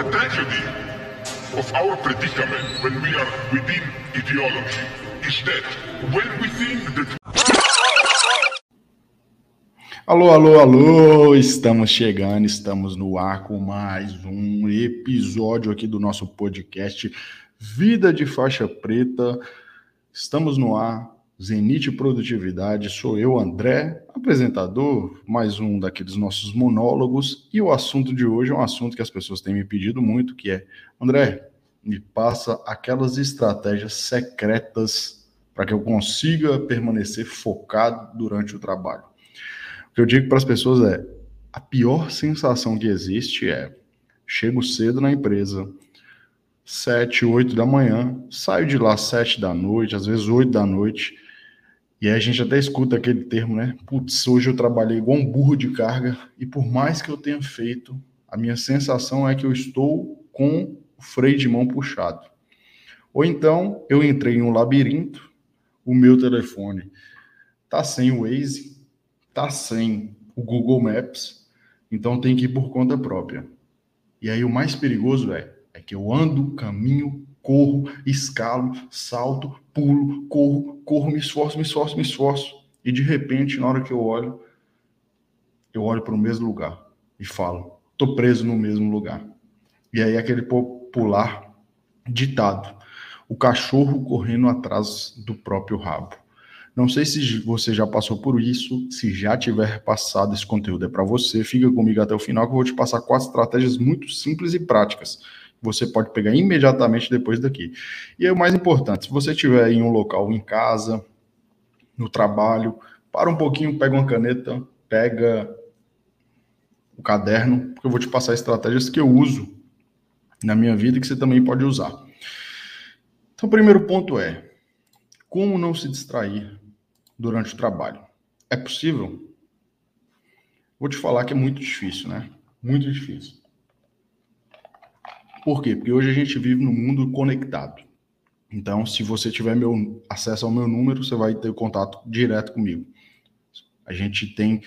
The tragedy of our predicament when we are within ideology is that when we think that Alô, alô, alô! Estamos chegando, estamos no ar com mais um episódio aqui do nosso podcast Vida de Faixa Preta. Estamos no ar, Zenite Produtividade. Sou eu, André, apresentador, mais um daqueles nossos monólogos. E o assunto de hoje é um assunto que as pessoas têm me pedido muito, que é, André, me passa aquelas estratégias secretas para que eu consiga permanecer focado durante o trabalho. O que eu digo para as pessoas é: a pior sensação que existe é chego cedo na empresa, sete, oito da manhã, saio de lá sete da noite, às vezes oito da noite, e aí a gente até escuta aquele termo, né? Putz, hoje eu trabalhei igual um burro de carga, e por mais que eu tenha feito, a minha sensação é que eu estou com o freio de mão puxado. Ou então eu entrei em um labirinto, o meu telefone tá sem o Waze, tá sem o Google Maps, então tem que ir por conta própria. E aí o mais perigoso é, é que eu ando, caminho, corro, escalo, salto, pulo, corro, corro, me esforço, me esforço, me esforço. E de repente, na hora que eu olho, eu olho para o mesmo lugar e falo, tô preso no mesmo lugar. E aí aquele popular ditado, o cachorro correndo atrás do próprio rabo. Não sei se você já passou por isso, se já tiver passado esse conteúdo é para você, fica comigo até o final que eu vou te passar quatro estratégias muito simples e práticas. Você pode pegar imediatamente depois daqui. E é o mais importante, se você estiver em um local, em casa, no trabalho, para um pouquinho, pega uma caneta, pega o caderno, porque eu vou te passar estratégias que eu uso na minha vida que você também pode usar. Então, o primeiro ponto é como não se distrair durante o trabalho. É possível? Vou te falar que é muito difícil, né? Muito difícil. Por quê? Porque hoje a gente vive num mundo conectado. Então, se você tiver meu acesso ao meu número, você vai ter contato direto comigo. A gente tem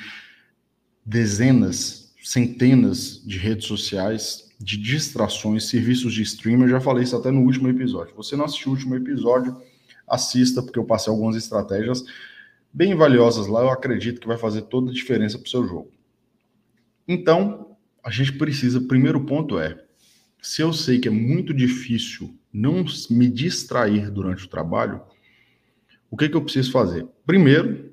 dezenas, centenas de redes sociais, de distrações, serviços de streaming. Eu já falei isso até no último episódio. Você não assistiu o último episódio, assista, porque eu passei algumas estratégias bem valiosas lá, eu acredito que vai fazer toda a diferença para o seu jogo. Então, a gente precisa, primeiro ponto é, se eu sei que é muito difícil não me distrair durante o trabalho, o que, que eu preciso fazer? Primeiro,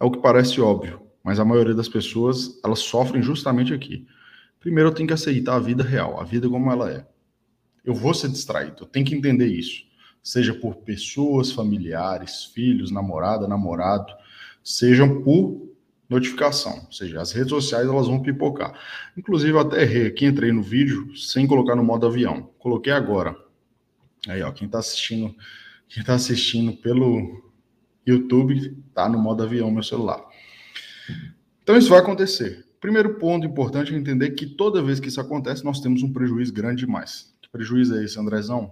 é o que parece óbvio, mas a maioria das pessoas, elas sofrem justamente aqui. Primeiro, eu tenho que aceitar a vida real, a vida como ela é. Eu vou ser distraído, eu tenho que entender isso seja por pessoas, familiares, filhos, namorada, namorado, sejam por notificação, ou seja, as redes sociais elas vão pipocar. Inclusive até errei aqui, entrei no vídeo sem colocar no modo avião. Coloquei agora. Aí, ó, quem tá assistindo, quem tá assistindo pelo YouTube, tá no modo avião meu celular. Então isso vai acontecer. Primeiro ponto importante é entender que toda vez que isso acontece, nós temos um prejuízo grande demais. Que prejuízo é esse, Andrezão?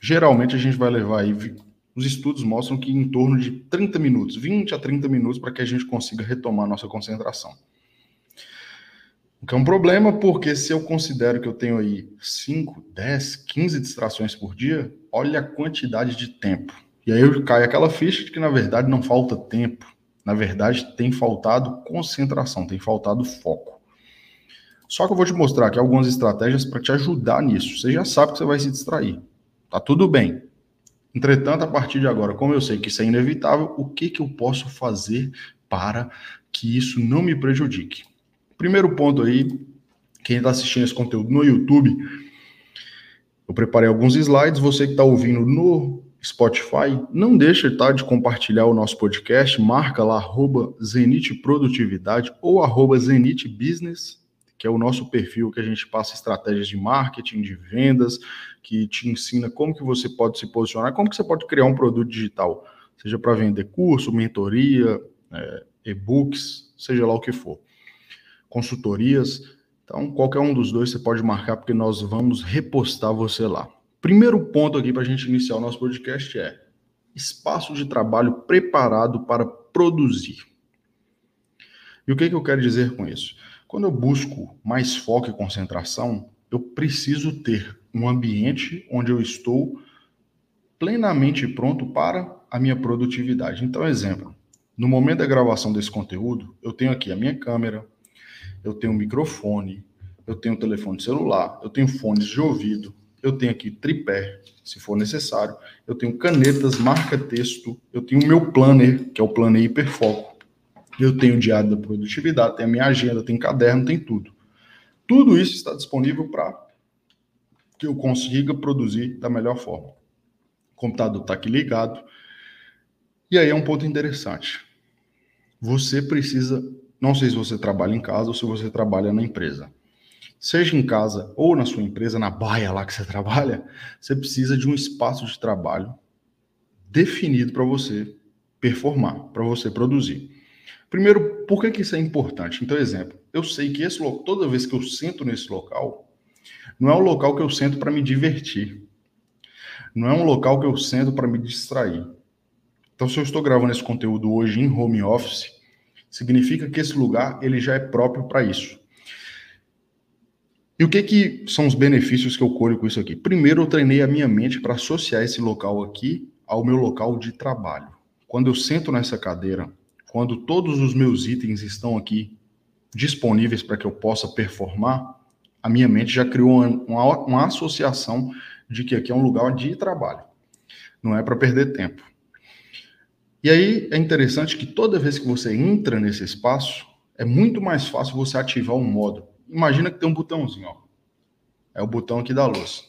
Geralmente a gente vai levar aí, os estudos mostram que em torno de 30 minutos, 20 a 30 minutos, para que a gente consiga retomar nossa concentração. O que é um problema, porque se eu considero que eu tenho aí 5, 10, 15 distrações por dia, olha a quantidade de tempo. E aí cai aquela ficha de que, na verdade, não falta tempo. Na verdade, tem faltado concentração, tem faltado foco. Só que eu vou te mostrar aqui algumas estratégias para te ajudar nisso. Você já sabe que você vai se distrair. Tá tudo bem. Entretanto, a partir de agora, como eu sei que isso é inevitável, o que, que eu posso fazer para que isso não me prejudique? Primeiro ponto aí, quem está assistindo esse conteúdo no YouTube, eu preparei alguns slides. Você que está ouvindo no Spotify, não deixe tá, de compartilhar o nosso podcast. Marca lá, arroba Zenit Produtividade ou arroba Zenit Business que é o nosso perfil que a gente passa estratégias de marketing, de vendas, que te ensina como que você pode se posicionar, como que você pode criar um produto digital, seja para vender curso, mentoria, é, e-books, seja lá o que for. Consultorias. Então, qualquer um dos dois você pode marcar, porque nós vamos repostar você lá. Primeiro ponto aqui para a gente iniciar o nosso podcast é espaço de trabalho preparado para produzir. E o que, que eu quero dizer com isso? Quando eu busco mais foco e concentração, eu preciso ter um ambiente onde eu estou plenamente pronto para a minha produtividade. Então, exemplo, no momento da gravação desse conteúdo, eu tenho aqui a minha câmera, eu tenho um microfone, eu tenho um telefone celular, eu tenho fones de ouvido, eu tenho aqui tripé, se for necessário, eu tenho canetas, marca-texto, eu tenho o meu planner, que é o planner hiperfoco, eu tenho o diário da produtividade, tenho a minha agenda, tem caderno, tem tudo. Tudo isso está disponível para que eu consiga produzir da melhor forma. O computador está aqui ligado. E aí é um ponto interessante. Você precisa, não sei se você trabalha em casa ou se você trabalha na empresa. Seja em casa ou na sua empresa, na baia lá que você trabalha, você precisa de um espaço de trabalho definido para você performar, para você produzir. Primeiro, por que, que isso é importante? Então, exemplo, eu sei que esse toda vez que eu sento nesse local, não é um local que eu sento para me divertir. Não é um local que eu sento para me distrair. Então, se eu estou gravando esse conteúdo hoje em home office, significa que esse lugar ele já é próprio para isso. E o que, que são os benefícios que eu colho com isso aqui? Primeiro, eu treinei a minha mente para associar esse local aqui ao meu local de trabalho. Quando eu sento nessa cadeira, quando todos os meus itens estão aqui disponíveis para que eu possa performar, a minha mente já criou uma, uma, uma associação de que aqui é um lugar de trabalho, não é para perder tempo. E aí é interessante que toda vez que você entra nesse espaço, é muito mais fácil você ativar um modo. Imagina que tem um botãozinho, ó. É o botão aqui da luz.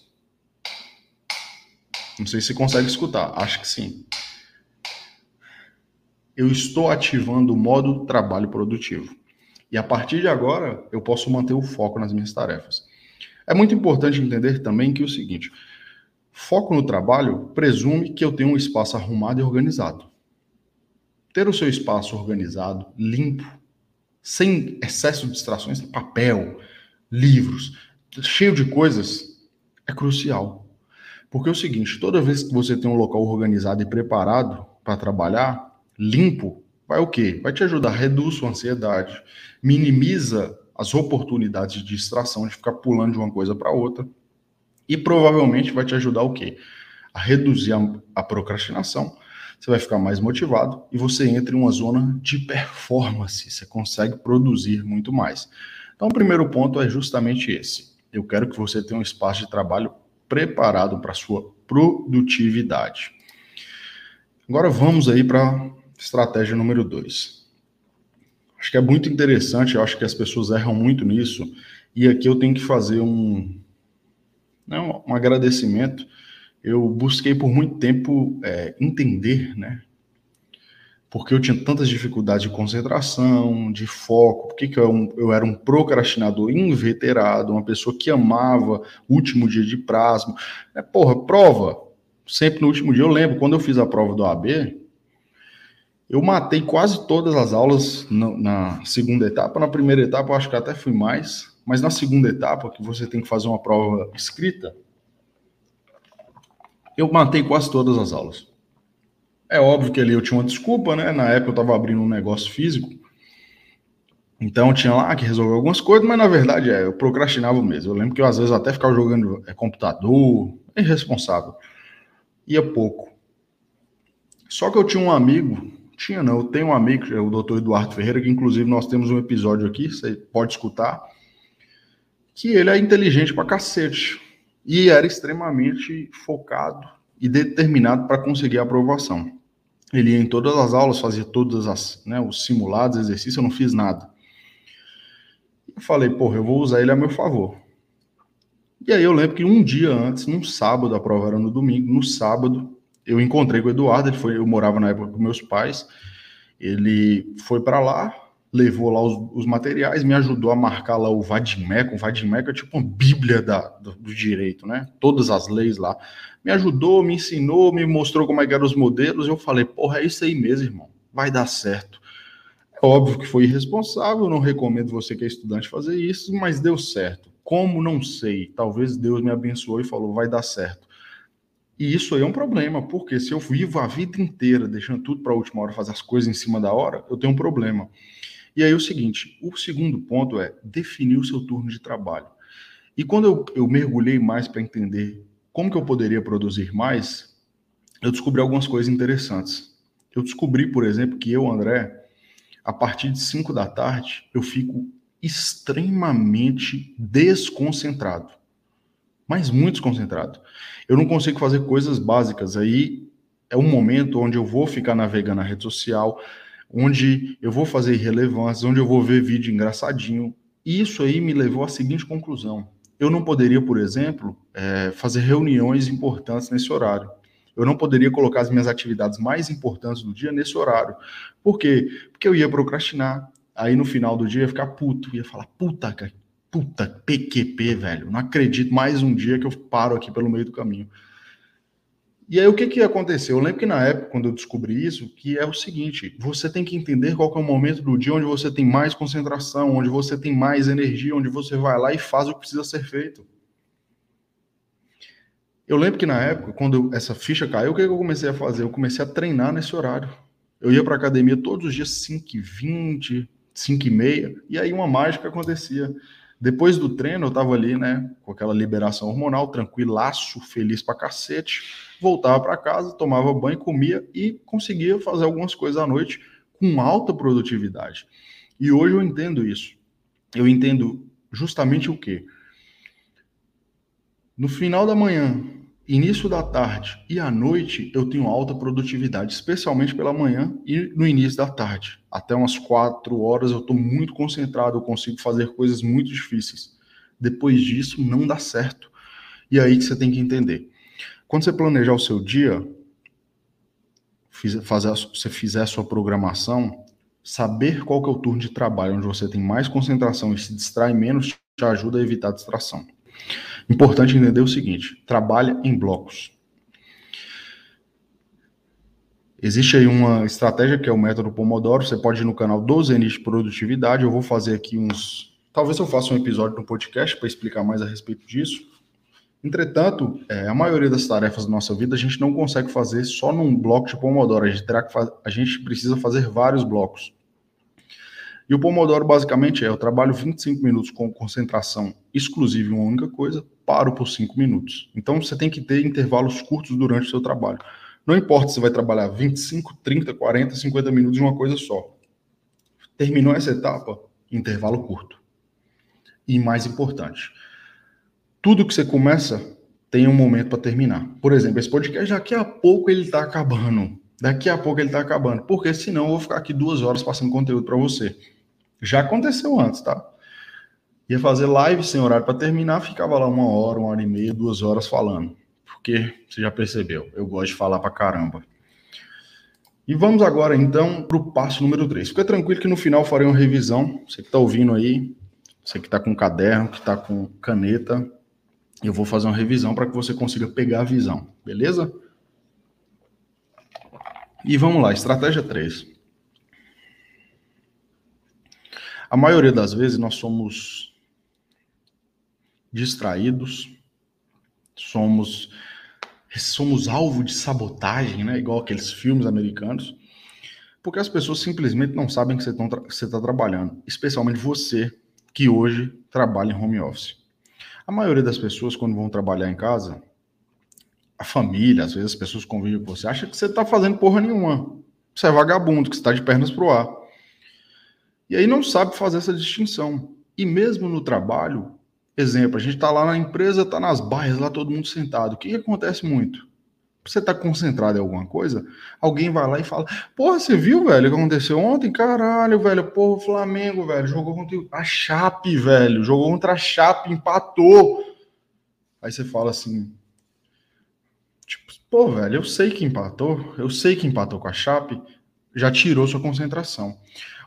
Não sei se consegue escutar, acho que sim. Eu estou ativando o modo trabalho produtivo. E a partir de agora, eu posso manter o foco nas minhas tarefas. É muito importante entender também que é o seguinte: foco no trabalho presume que eu tenho um espaço arrumado e organizado. Ter o seu espaço organizado, limpo, sem excesso de distrações, papel, livros, cheio de coisas, é crucial. Porque é o seguinte, toda vez que você tem um local organizado e preparado para trabalhar, limpo, vai o quê? Vai te ajudar a reduzir sua ansiedade, minimiza as oportunidades de distração, de ficar pulando de uma coisa para outra, e provavelmente vai te ajudar o quê? A reduzir a, a procrastinação, você vai ficar mais motivado e você entra em uma zona de performance, você consegue produzir muito mais. Então, o primeiro ponto é justamente esse. Eu quero que você tenha um espaço de trabalho preparado para sua produtividade. Agora vamos aí para estratégia número dois. Acho que é muito interessante, eu acho que as pessoas erram muito nisso, e aqui eu tenho que fazer um, não, um agradecimento. Eu busquei por muito tempo é, entender, né? Porque eu tinha tantas dificuldades de concentração, de foco, porque que eu, eu era um procrastinador inveterado, uma pessoa que amava o último dia de prazo. É, porra, prova, sempre no último dia. Eu lembro, quando eu fiz a prova do AB, eu matei quase todas as aulas na, na, segunda etapa. Na primeira etapa, eu acho que até fui mais. Mas na segunda etapa, que você tem que fazer uma prova escrita, eu matei quase todas as aulas. É óbvio que ali eu tinha uma desculpa, né? Na época eu estava abrindo um negócio físico. Então tinha lá que resolver algumas coisas, mas na verdade é, eu procrastinava mesmo. Eu lembro que eu, às vezes até ficava jogando é, computador, irresponsável. Ia pouco. Só que eu tinha um amigo tinha não, eu tenho um amigo, é o doutor Eduardo Ferreira, que inclusive nós temos um episódio aqui, você pode escutar, que ele é inteligente pra cacete. E era extremamente focado e determinado para conseguir a aprovação. Ele ia em todas as aulas, fazia todas as, né, os simulados, exercícios, eu não fiz nada. Eu falei, porra, eu vou usar ele a meu favor. E aí eu lembro que um dia antes, num sábado, a prova era no domingo, no sábado, eu encontrei com o Eduardo, ele foi, eu morava na época com meus pais, ele foi para lá, levou lá os, os, materiais, me ajudou a marcar lá o Vadimec, o Vadimec é tipo uma bíblia da, do, do, direito, né? Todas as leis lá. Me ajudou, me ensinou, me mostrou como é que eram os modelos, eu falei, porra, é isso aí mesmo, irmão, vai dar certo. É óbvio que foi irresponsável, não recomendo você que é estudante fazer isso, mas deu certo. Como não sei, talvez Deus me abençoou e falou, vai dar certo. E isso aí é um problema, porque se eu vivo a vida inteira deixando tudo para a última hora, fazer as coisas em cima da hora, eu tenho um problema. E aí é o seguinte, o segundo ponto é definir o seu turno de trabalho. E quando eu, eu mergulhei mais para entender como que eu poderia produzir mais, eu descobri algumas coisas interessantes. Eu descobri, por exemplo, que eu, André, a partir de 5 da tarde, eu fico extremamente desconcentrado. Mas muito desconcentrado. Eu não consigo fazer coisas básicas. Aí é um momento onde eu vou ficar navegando na rede social, onde eu vou fazer irrelevâncias, onde eu vou ver vídeo engraçadinho. E isso aí me levou à seguinte conclusão: eu não poderia, por exemplo, é, fazer reuniões importantes nesse horário. Eu não poderia colocar as minhas atividades mais importantes do dia nesse horário. Por quê? Porque eu ia procrastinar. Aí no final do dia ia ficar puto, ia falar, puta, puta, PQP, velho. Não acredito mais um dia que eu paro aqui pelo meio do caminho. E aí o que que aconteceu? Eu lembro que na época, quando eu descobri isso, que é o seguinte, você tem que entender qual que é o momento do dia onde você tem mais concentração, onde você tem mais energia, onde você vai lá e faz o que precisa ser feito. Eu lembro que na época, quando essa ficha caiu, o que, que eu comecei a fazer? Eu comecei a treinar nesse horário. Eu ia para academia todos os dias 5h20, 5h30, e aí uma mágica acontecia. Depois do treino, eu tava ali, né, com aquela liberação hormonal, tranquilaço, feliz pra cacete. Voltava para casa, tomava banho, comia e conseguia fazer algumas coisas à noite com alta produtividade. E hoje eu entendo isso. Eu entendo justamente o quê? No final da manhã, início da tarde e à noite eu tenho alta produtividade, especialmente pela manhã e no início da tarde. Até umas quatro horas eu estou muito concentrado, eu consigo fazer coisas muito difíceis. Depois disso, não dá certo. E é aí que você tem que entender. Quando você planejar o seu dia, fazer, você fizer a sua programação, saber qual que é o turno de trabalho onde você tem mais concentração e se distrai menos te ajuda a evitar a distração. Importante entender o seguinte: trabalha em blocos. Existe aí uma estratégia que é o método Pomodoro. Você pode ir no canal 12 de produtividade. Eu vou fazer aqui uns. Talvez eu faça um episódio no podcast para explicar mais a respeito disso. Entretanto, é, a maioria das tarefas da nossa vida a gente não consegue fazer só num bloco de Pomodoro. A gente, terá que a gente precisa fazer vários blocos. E o Pomodoro basicamente é: eu trabalho 25 minutos com concentração exclusiva em uma única coisa, paro por 5 minutos. Então você tem que ter intervalos curtos durante o seu trabalho. Não importa se vai trabalhar 25, 30, 40, 50 minutos de uma coisa só. Terminou essa etapa, intervalo curto. E mais importante, tudo que você começa tem um momento para terminar. Por exemplo, esse podcast daqui a pouco ele está acabando. Daqui a pouco ele está acabando. Porque senão eu vou ficar aqui duas horas passando conteúdo para você. Já aconteceu antes, tá? Ia fazer live sem horário para terminar, ficava lá uma hora, uma hora e meia, duas horas falando. Porque você já percebeu, eu gosto de falar para caramba. E vamos agora então para o passo número 3. Fica tranquilo que no final farei uma revisão. Você que está ouvindo aí, você que está com caderno, que está com caneta, eu vou fazer uma revisão para que você consiga pegar a visão, beleza? E vamos lá, estratégia 3. A maioria das vezes nós somos distraídos, somos somos alvo de sabotagem, né? Igual aqueles filmes americanos, porque as pessoas simplesmente não sabem que você está trabalhando, especialmente você que hoje trabalha em home office. A maioria das pessoas, quando vão trabalhar em casa, a família, às vezes as pessoas convivem com você, acha que você está fazendo porra nenhuma. Você é vagabundo, que está de pernas pro ar. E aí não sabe fazer essa distinção. E mesmo no trabalho, exemplo, a gente está lá na empresa, está nas barras, lá todo mundo sentado. O que, que acontece muito? Você está concentrado em alguma coisa, alguém vai lá e fala: Porra, você viu, velho, o que aconteceu ontem? Caralho, velho, porra, o Flamengo, velho, jogou contra a Chape, velho, jogou contra a Chape, empatou. Aí você fala assim: Tipo, pô, velho, eu sei que empatou, eu sei que empatou com a Chape, já tirou sua concentração.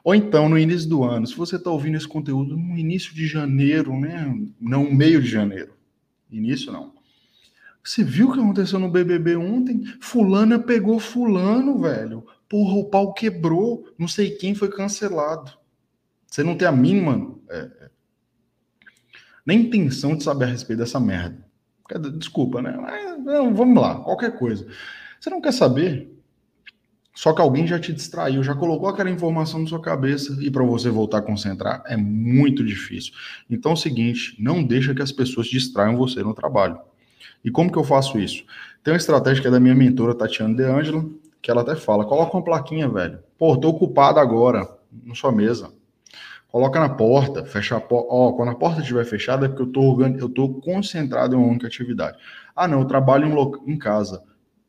Ou então, no início do ano, se você está ouvindo esse conteúdo no início de janeiro, né? Não meio de janeiro. Início não. Você viu o que aconteceu no BBB ontem? Fulana pegou fulano, velho. Porra, o pau quebrou. Não sei quem foi cancelado. Você não tem a mínima é, é nem intenção de saber a respeito dessa merda. Desculpa, né? Mas, não, vamos lá, qualquer coisa. Você não quer saber Só que alguém já te distraiu, já colocou aquela informação na sua cabeça e para você voltar a concentrar é muito difícil. Então é o seguinte, não deixa que as pessoas distraiam você no trabalho. E como que eu faço isso? Tem uma estratégia que é da minha mentora Tatiana De Angelo, que ela até fala: coloca uma plaquinha, velho. Pô, tô ocupado agora, na sua mesa. Coloca na porta, fecha a porta. Ó, quando a porta estiver fechada é porque eu tô, organ... eu tô concentrado em uma única atividade. Ah, não, eu trabalho em, lo... em casa.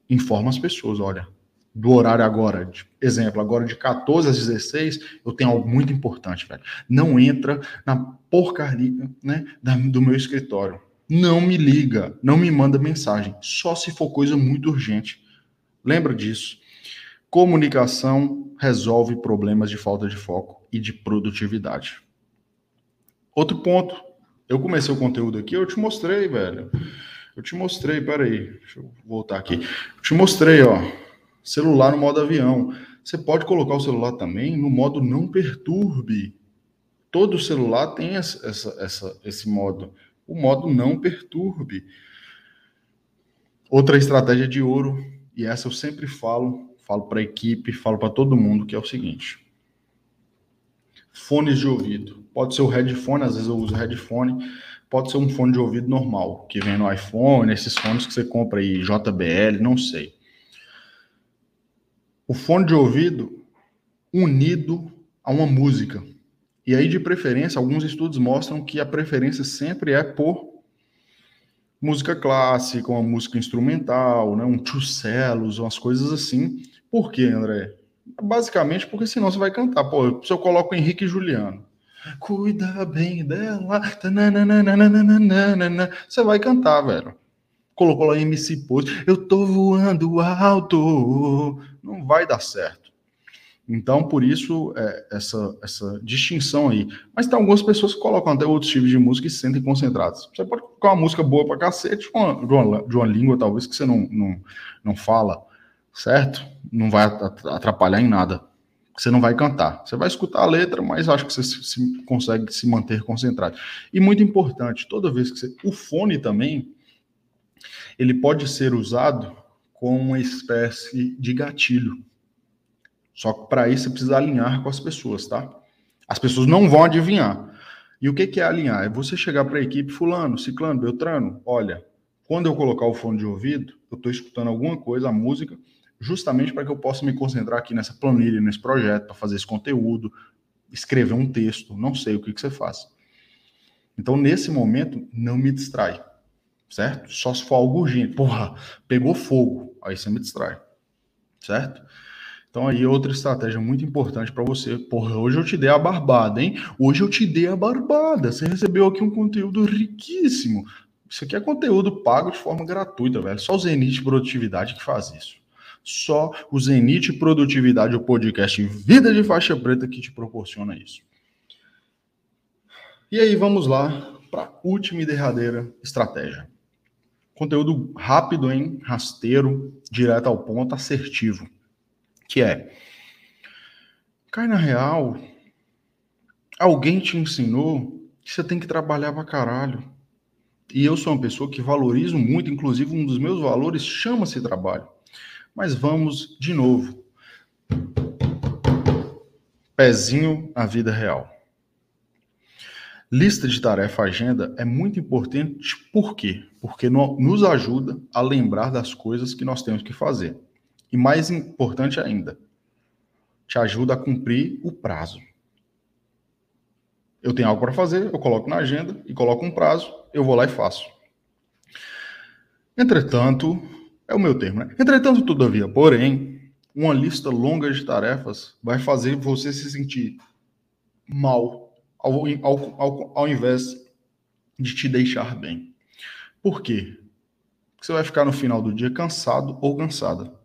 Informa as pessoas, olha, do horário agora, de, exemplo, agora de 14 às 16, eu tenho algo muito importante, velho. Não entra na porcaria, né, do meu escritório. Não me liga, não me manda mensagem, só se for coisa muito urgente. Lembra disso. Comunicação resolve problemas de falta de foco e de produtividade. Outro ponto. Eu comecei o conteúdo aqui, eu te mostrei, velho. Eu te mostrei, peraí, deixa eu voltar aqui. Eu te mostrei, ó, celular no modo avião. Você pode colocar o celular também no modo não perturbe. Todo celular tem essa, essa, esse modo. O modo não perturbe. Outra estratégia de ouro, e essa eu sempre falo, falo para a equipe, falo para todo mundo, que é o seguinte: fones de ouvido. Pode ser o headphone, às vezes eu uso headphone, pode ser um fone de ouvido normal, que vem no iPhone, esses fones que você compra aí, JBL, não sei. O fone de ouvido unido a uma música. E aí, de preferência, alguns estudos mostram que a preferência sempre é por música clássica, uma música instrumental, né, um two cellos, umas coisas assim. Por quê, André? Basicamente porque senão você vai cantar. Pô, se eu coloco Henrique e Juliano, cuida bem dela, você vai cantar, velho. Colocou lá MC Pose, eu tô voando alto, não vai dar certo. Então, por isso, é, essa, essa distinção aí. Mas tem algumas pessoas que colocam até outros tipos de música e se sentem concentrados. Você pode colocar uma música boa pra cacete, de uma, de uma, de uma língua talvez que você não, não, não fala, certo? Não vai atrapalhar em nada. Você não vai cantar. Você vai escutar a letra, mas acho que você se, se, consegue se manter concentrado. E muito importante, toda vez que você. O fone também, ele pode ser usado como uma espécie de gatilho só que para isso você precisa alinhar com as pessoas, tá? As pessoas não vão adivinhar. E o que, é alinhar? É você chegar para a equipe, fulano, ciclano, beltrano, olha, quando eu colocar o fone de ouvido, eu estou escutando alguma coisa, a música, justamente para que eu possa me concentrar aqui nessa planilha, nesse projeto, para fazer esse conteúdo, escrever um texto, não sei o que, que você faz. Então, nesse momento, não me distrai, certo? Só se for algo urgente. Porra, pegou fogo, aí você me distrai, certo? Então aí outra estratégia muito importante para você. Porra, hoje eu te dei a barbada, hein? Hoje eu te dei a barbada. Você recebeu aqui um conteúdo riquíssimo. Isso aqui é conteúdo pago de forma gratuita, velho. Só o Zenit Produtividade que faz isso. Só o Zenit Produtividade, o podcast Vida de Faixa Preta que te proporciona isso. E aí vamos lá para a última e derradeira estratégia. Conteúdo rápido, hein? Rasteiro, direto ao ponto, assertivo que é cai na real, alguém te ensinou que você tem que trabalhar pra caralho. E eu sou uma pessoa que valorizo muito, inclusive um dos meus valores chama-se trabalho. Mas vamos de novo. Pezinho na vida real. Lista de tarefa agenda é muito importante, por quê? Porque nos ajuda a lembrar das coisas que nós temos que fazer. E mais importante ainda, te ajuda a cumprir o prazo. Eu tenho algo para fazer, eu coloco na agenda e coloco um prazo, eu vou lá e faço. Entretanto, é o meu termo, né? Entretanto, todavia, porém, uma lista longa de tarefas vai fazer você se sentir mal ao, ao, ao, ao invés de te deixar bem. Por quê? Porque você vai ficar no final do dia cansado ou cansada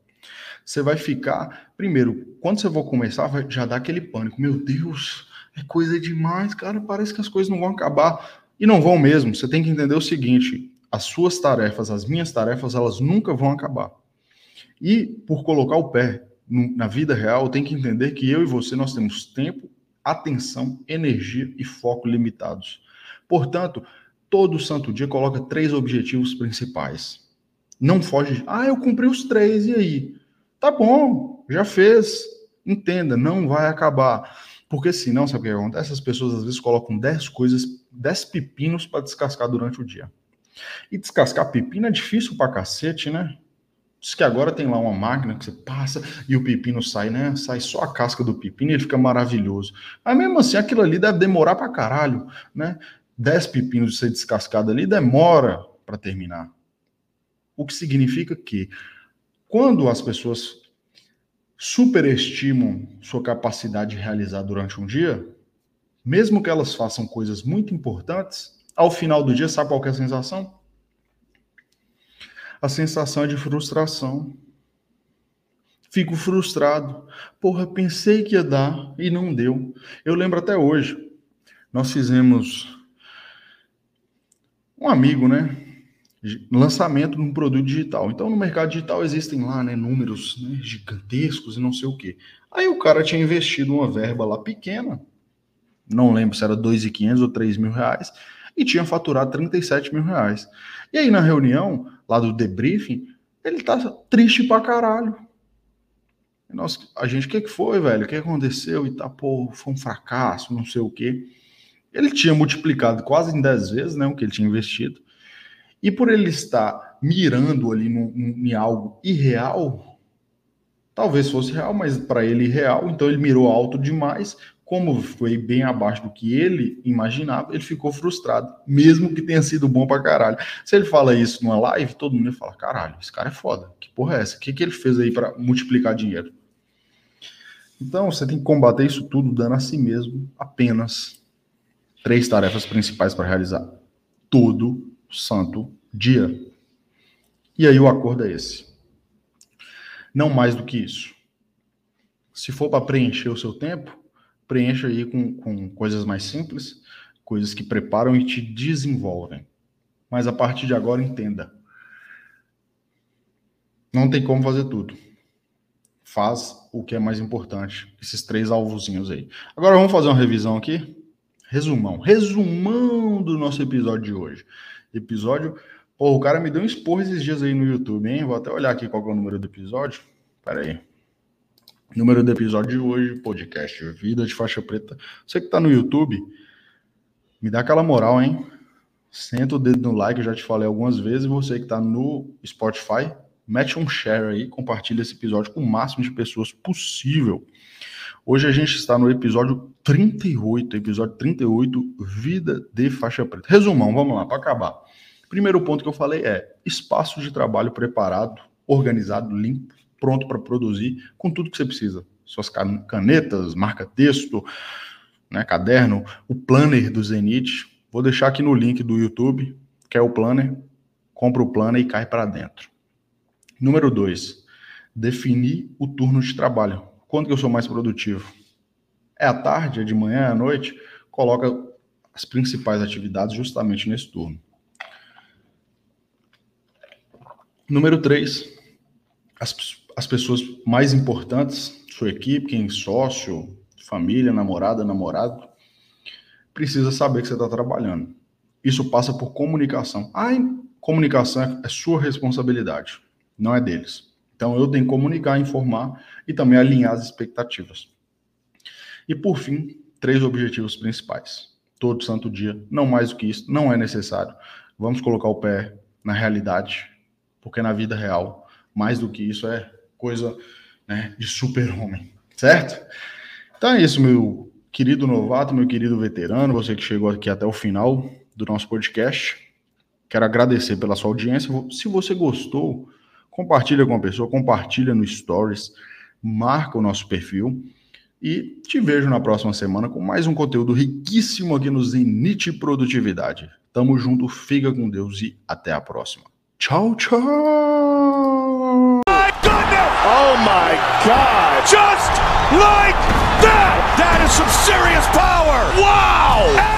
você vai ficar. Primeiro, quando você for começar, vai já dar aquele pânico. Meu Deus, é coisa demais, cara. Parece que as coisas não vão acabar. E não vão mesmo. Você tem que entender o seguinte: as suas tarefas, as minhas tarefas, elas nunca vão acabar. E por colocar o pé na vida real, tem que entender que eu e você nós temos tempo, atenção, energia e foco limitados. Portanto, todo santo dia coloca três objetivos principais. Não foge. Ah, eu cumpri os três, e aí? Tá bom. já fez. Entenda, não vai acabar. Porque senão, sabe o que acontece? As pessoas às vezes colocam 10 coisas, 10 pepinos para descascar durante o dia. E descascar pepino é difícil pra cacete, né? Diz que agora tem lá uma máquina que você passa e o pepino sai, né? Sai só a casca do pepino e ele fica maravilhoso. Mas mesmo assim, aquilo ali deve demorar pra caralho, né? 10 pepinos de ser descascado ali demora para terminar. O que significa que quando as pessoas superestimam sua capacidade de realizar durante um dia, mesmo que elas façam coisas muito importantes, ao final do dia, sabe qual é a sensação? A sensação de frustração. Fico frustrado. Porra, pensei que ia dar e não deu. Eu lembro até hoje. Nós fizemos um amigo, né? Lançamento de um produto digital. Então, no mercado digital existem lá, né, números né, gigantescos e não sei o quê. Aí o cara tinha investido uma verba lá pequena, não lembro se era 2.500 ou 3 mil reais, e tinha faturado 37 mil reais. E aí, na reunião, lá do debriefing, ele tá triste pra caralho. Nossa, a gente, o que, que foi, velho? O que aconteceu? E tá, pô, foi um fracasso, não sei o quê. Ele tinha multiplicado quase em 10 vezes né, o que ele tinha investido. E por ele estar mirando ali no, no, em algo irreal, talvez fosse real, mas para ele irreal, então ele mirou alto demais, como foi bem abaixo do que ele imaginava, ele ficou frustrado, mesmo que tenha sido bom pra caralho. Se ele fala isso numa live, todo mundo fala: caralho, esse cara é foda, que porra é essa? O que, que ele fez aí para multiplicar dinheiro? Então você tem que combater isso tudo dando a si mesmo apenas três tarefas principais para realizar todo santo dia. E aí o acordo é esse. Não mais do que isso. Se for para preencher o seu tempo, preencha aí com, com coisas mais simples, coisas que preparam e te desenvolvem. Mas a partir de agora, entenda. Não tem como fazer tudo. Faz o que é mais importante, esses três alvozinhos aí. Agora vamos fazer uma revisão aqui. Resumão. Resumão do nosso episódio de hoje. Episódio. Pô, o cara me deu um esporro esses dias aí no YouTube, hein? Vou até olhar aqui qual é o número do episódio. Pera aí. Número do episódio de hoje, podcast Vida de Faixa Preta. Você que tá no YouTube, me dá aquela moral, hein? Senta o dedo no like, eu já te falei algumas vezes. Você que tá no Spotify, mete um share aí, compartilha esse episódio com o máximo de pessoas possível. Hoje a gente está no episódio 38, episódio 38, Vida de Faixa Preta. Resumão, vamos lá, para acabar. Primeiro ponto que eu falei é espaço de trabalho preparado, organizado, limpo pronto para produzir com tudo que você precisa. Suas canetas, marca-texto, né, caderno, o planner do Zenit. Vou deixar aqui no link do YouTube, que é o planner. Compra o planner e cai para dentro. Número dois, definir o turno de trabalho. Quando que eu sou mais produtivo? É à tarde, é de manhã, é à noite? Coloca as principais atividades justamente nesse turno. Número 3, as as pessoas mais importantes, sua equipe, quem sócio, família, namorada, namorado, precisa saber que você está trabalhando. Isso passa por comunicação. Ah, comunicação é, é sua responsabilidade, não é deles. Então eu tenho que comunicar, informar e também alinhar as expectativas. E por fim, três objetivos principais. Todo santo dia, não mais do que isso, não é necessário. Vamos colocar o pé na realidade, porque na vida real, mais do que isso é coisa né, de super-homem, certo? Então é isso, meu querido novato, meu querido veterano, você que chegou aqui até o final do nosso podcast. Quero agradecer pela sua audiência. Se você gostou, compartilha com a pessoa, compartilha no Stories, marca o nosso perfil e te vejo na próxima semana com mais um conteúdo riquíssimo aqui no Zenit Produtividade. Tamo junto, fica com Deus e até a próxima. Tchau, tchau! God. Just like that. That is some serious power. Wow.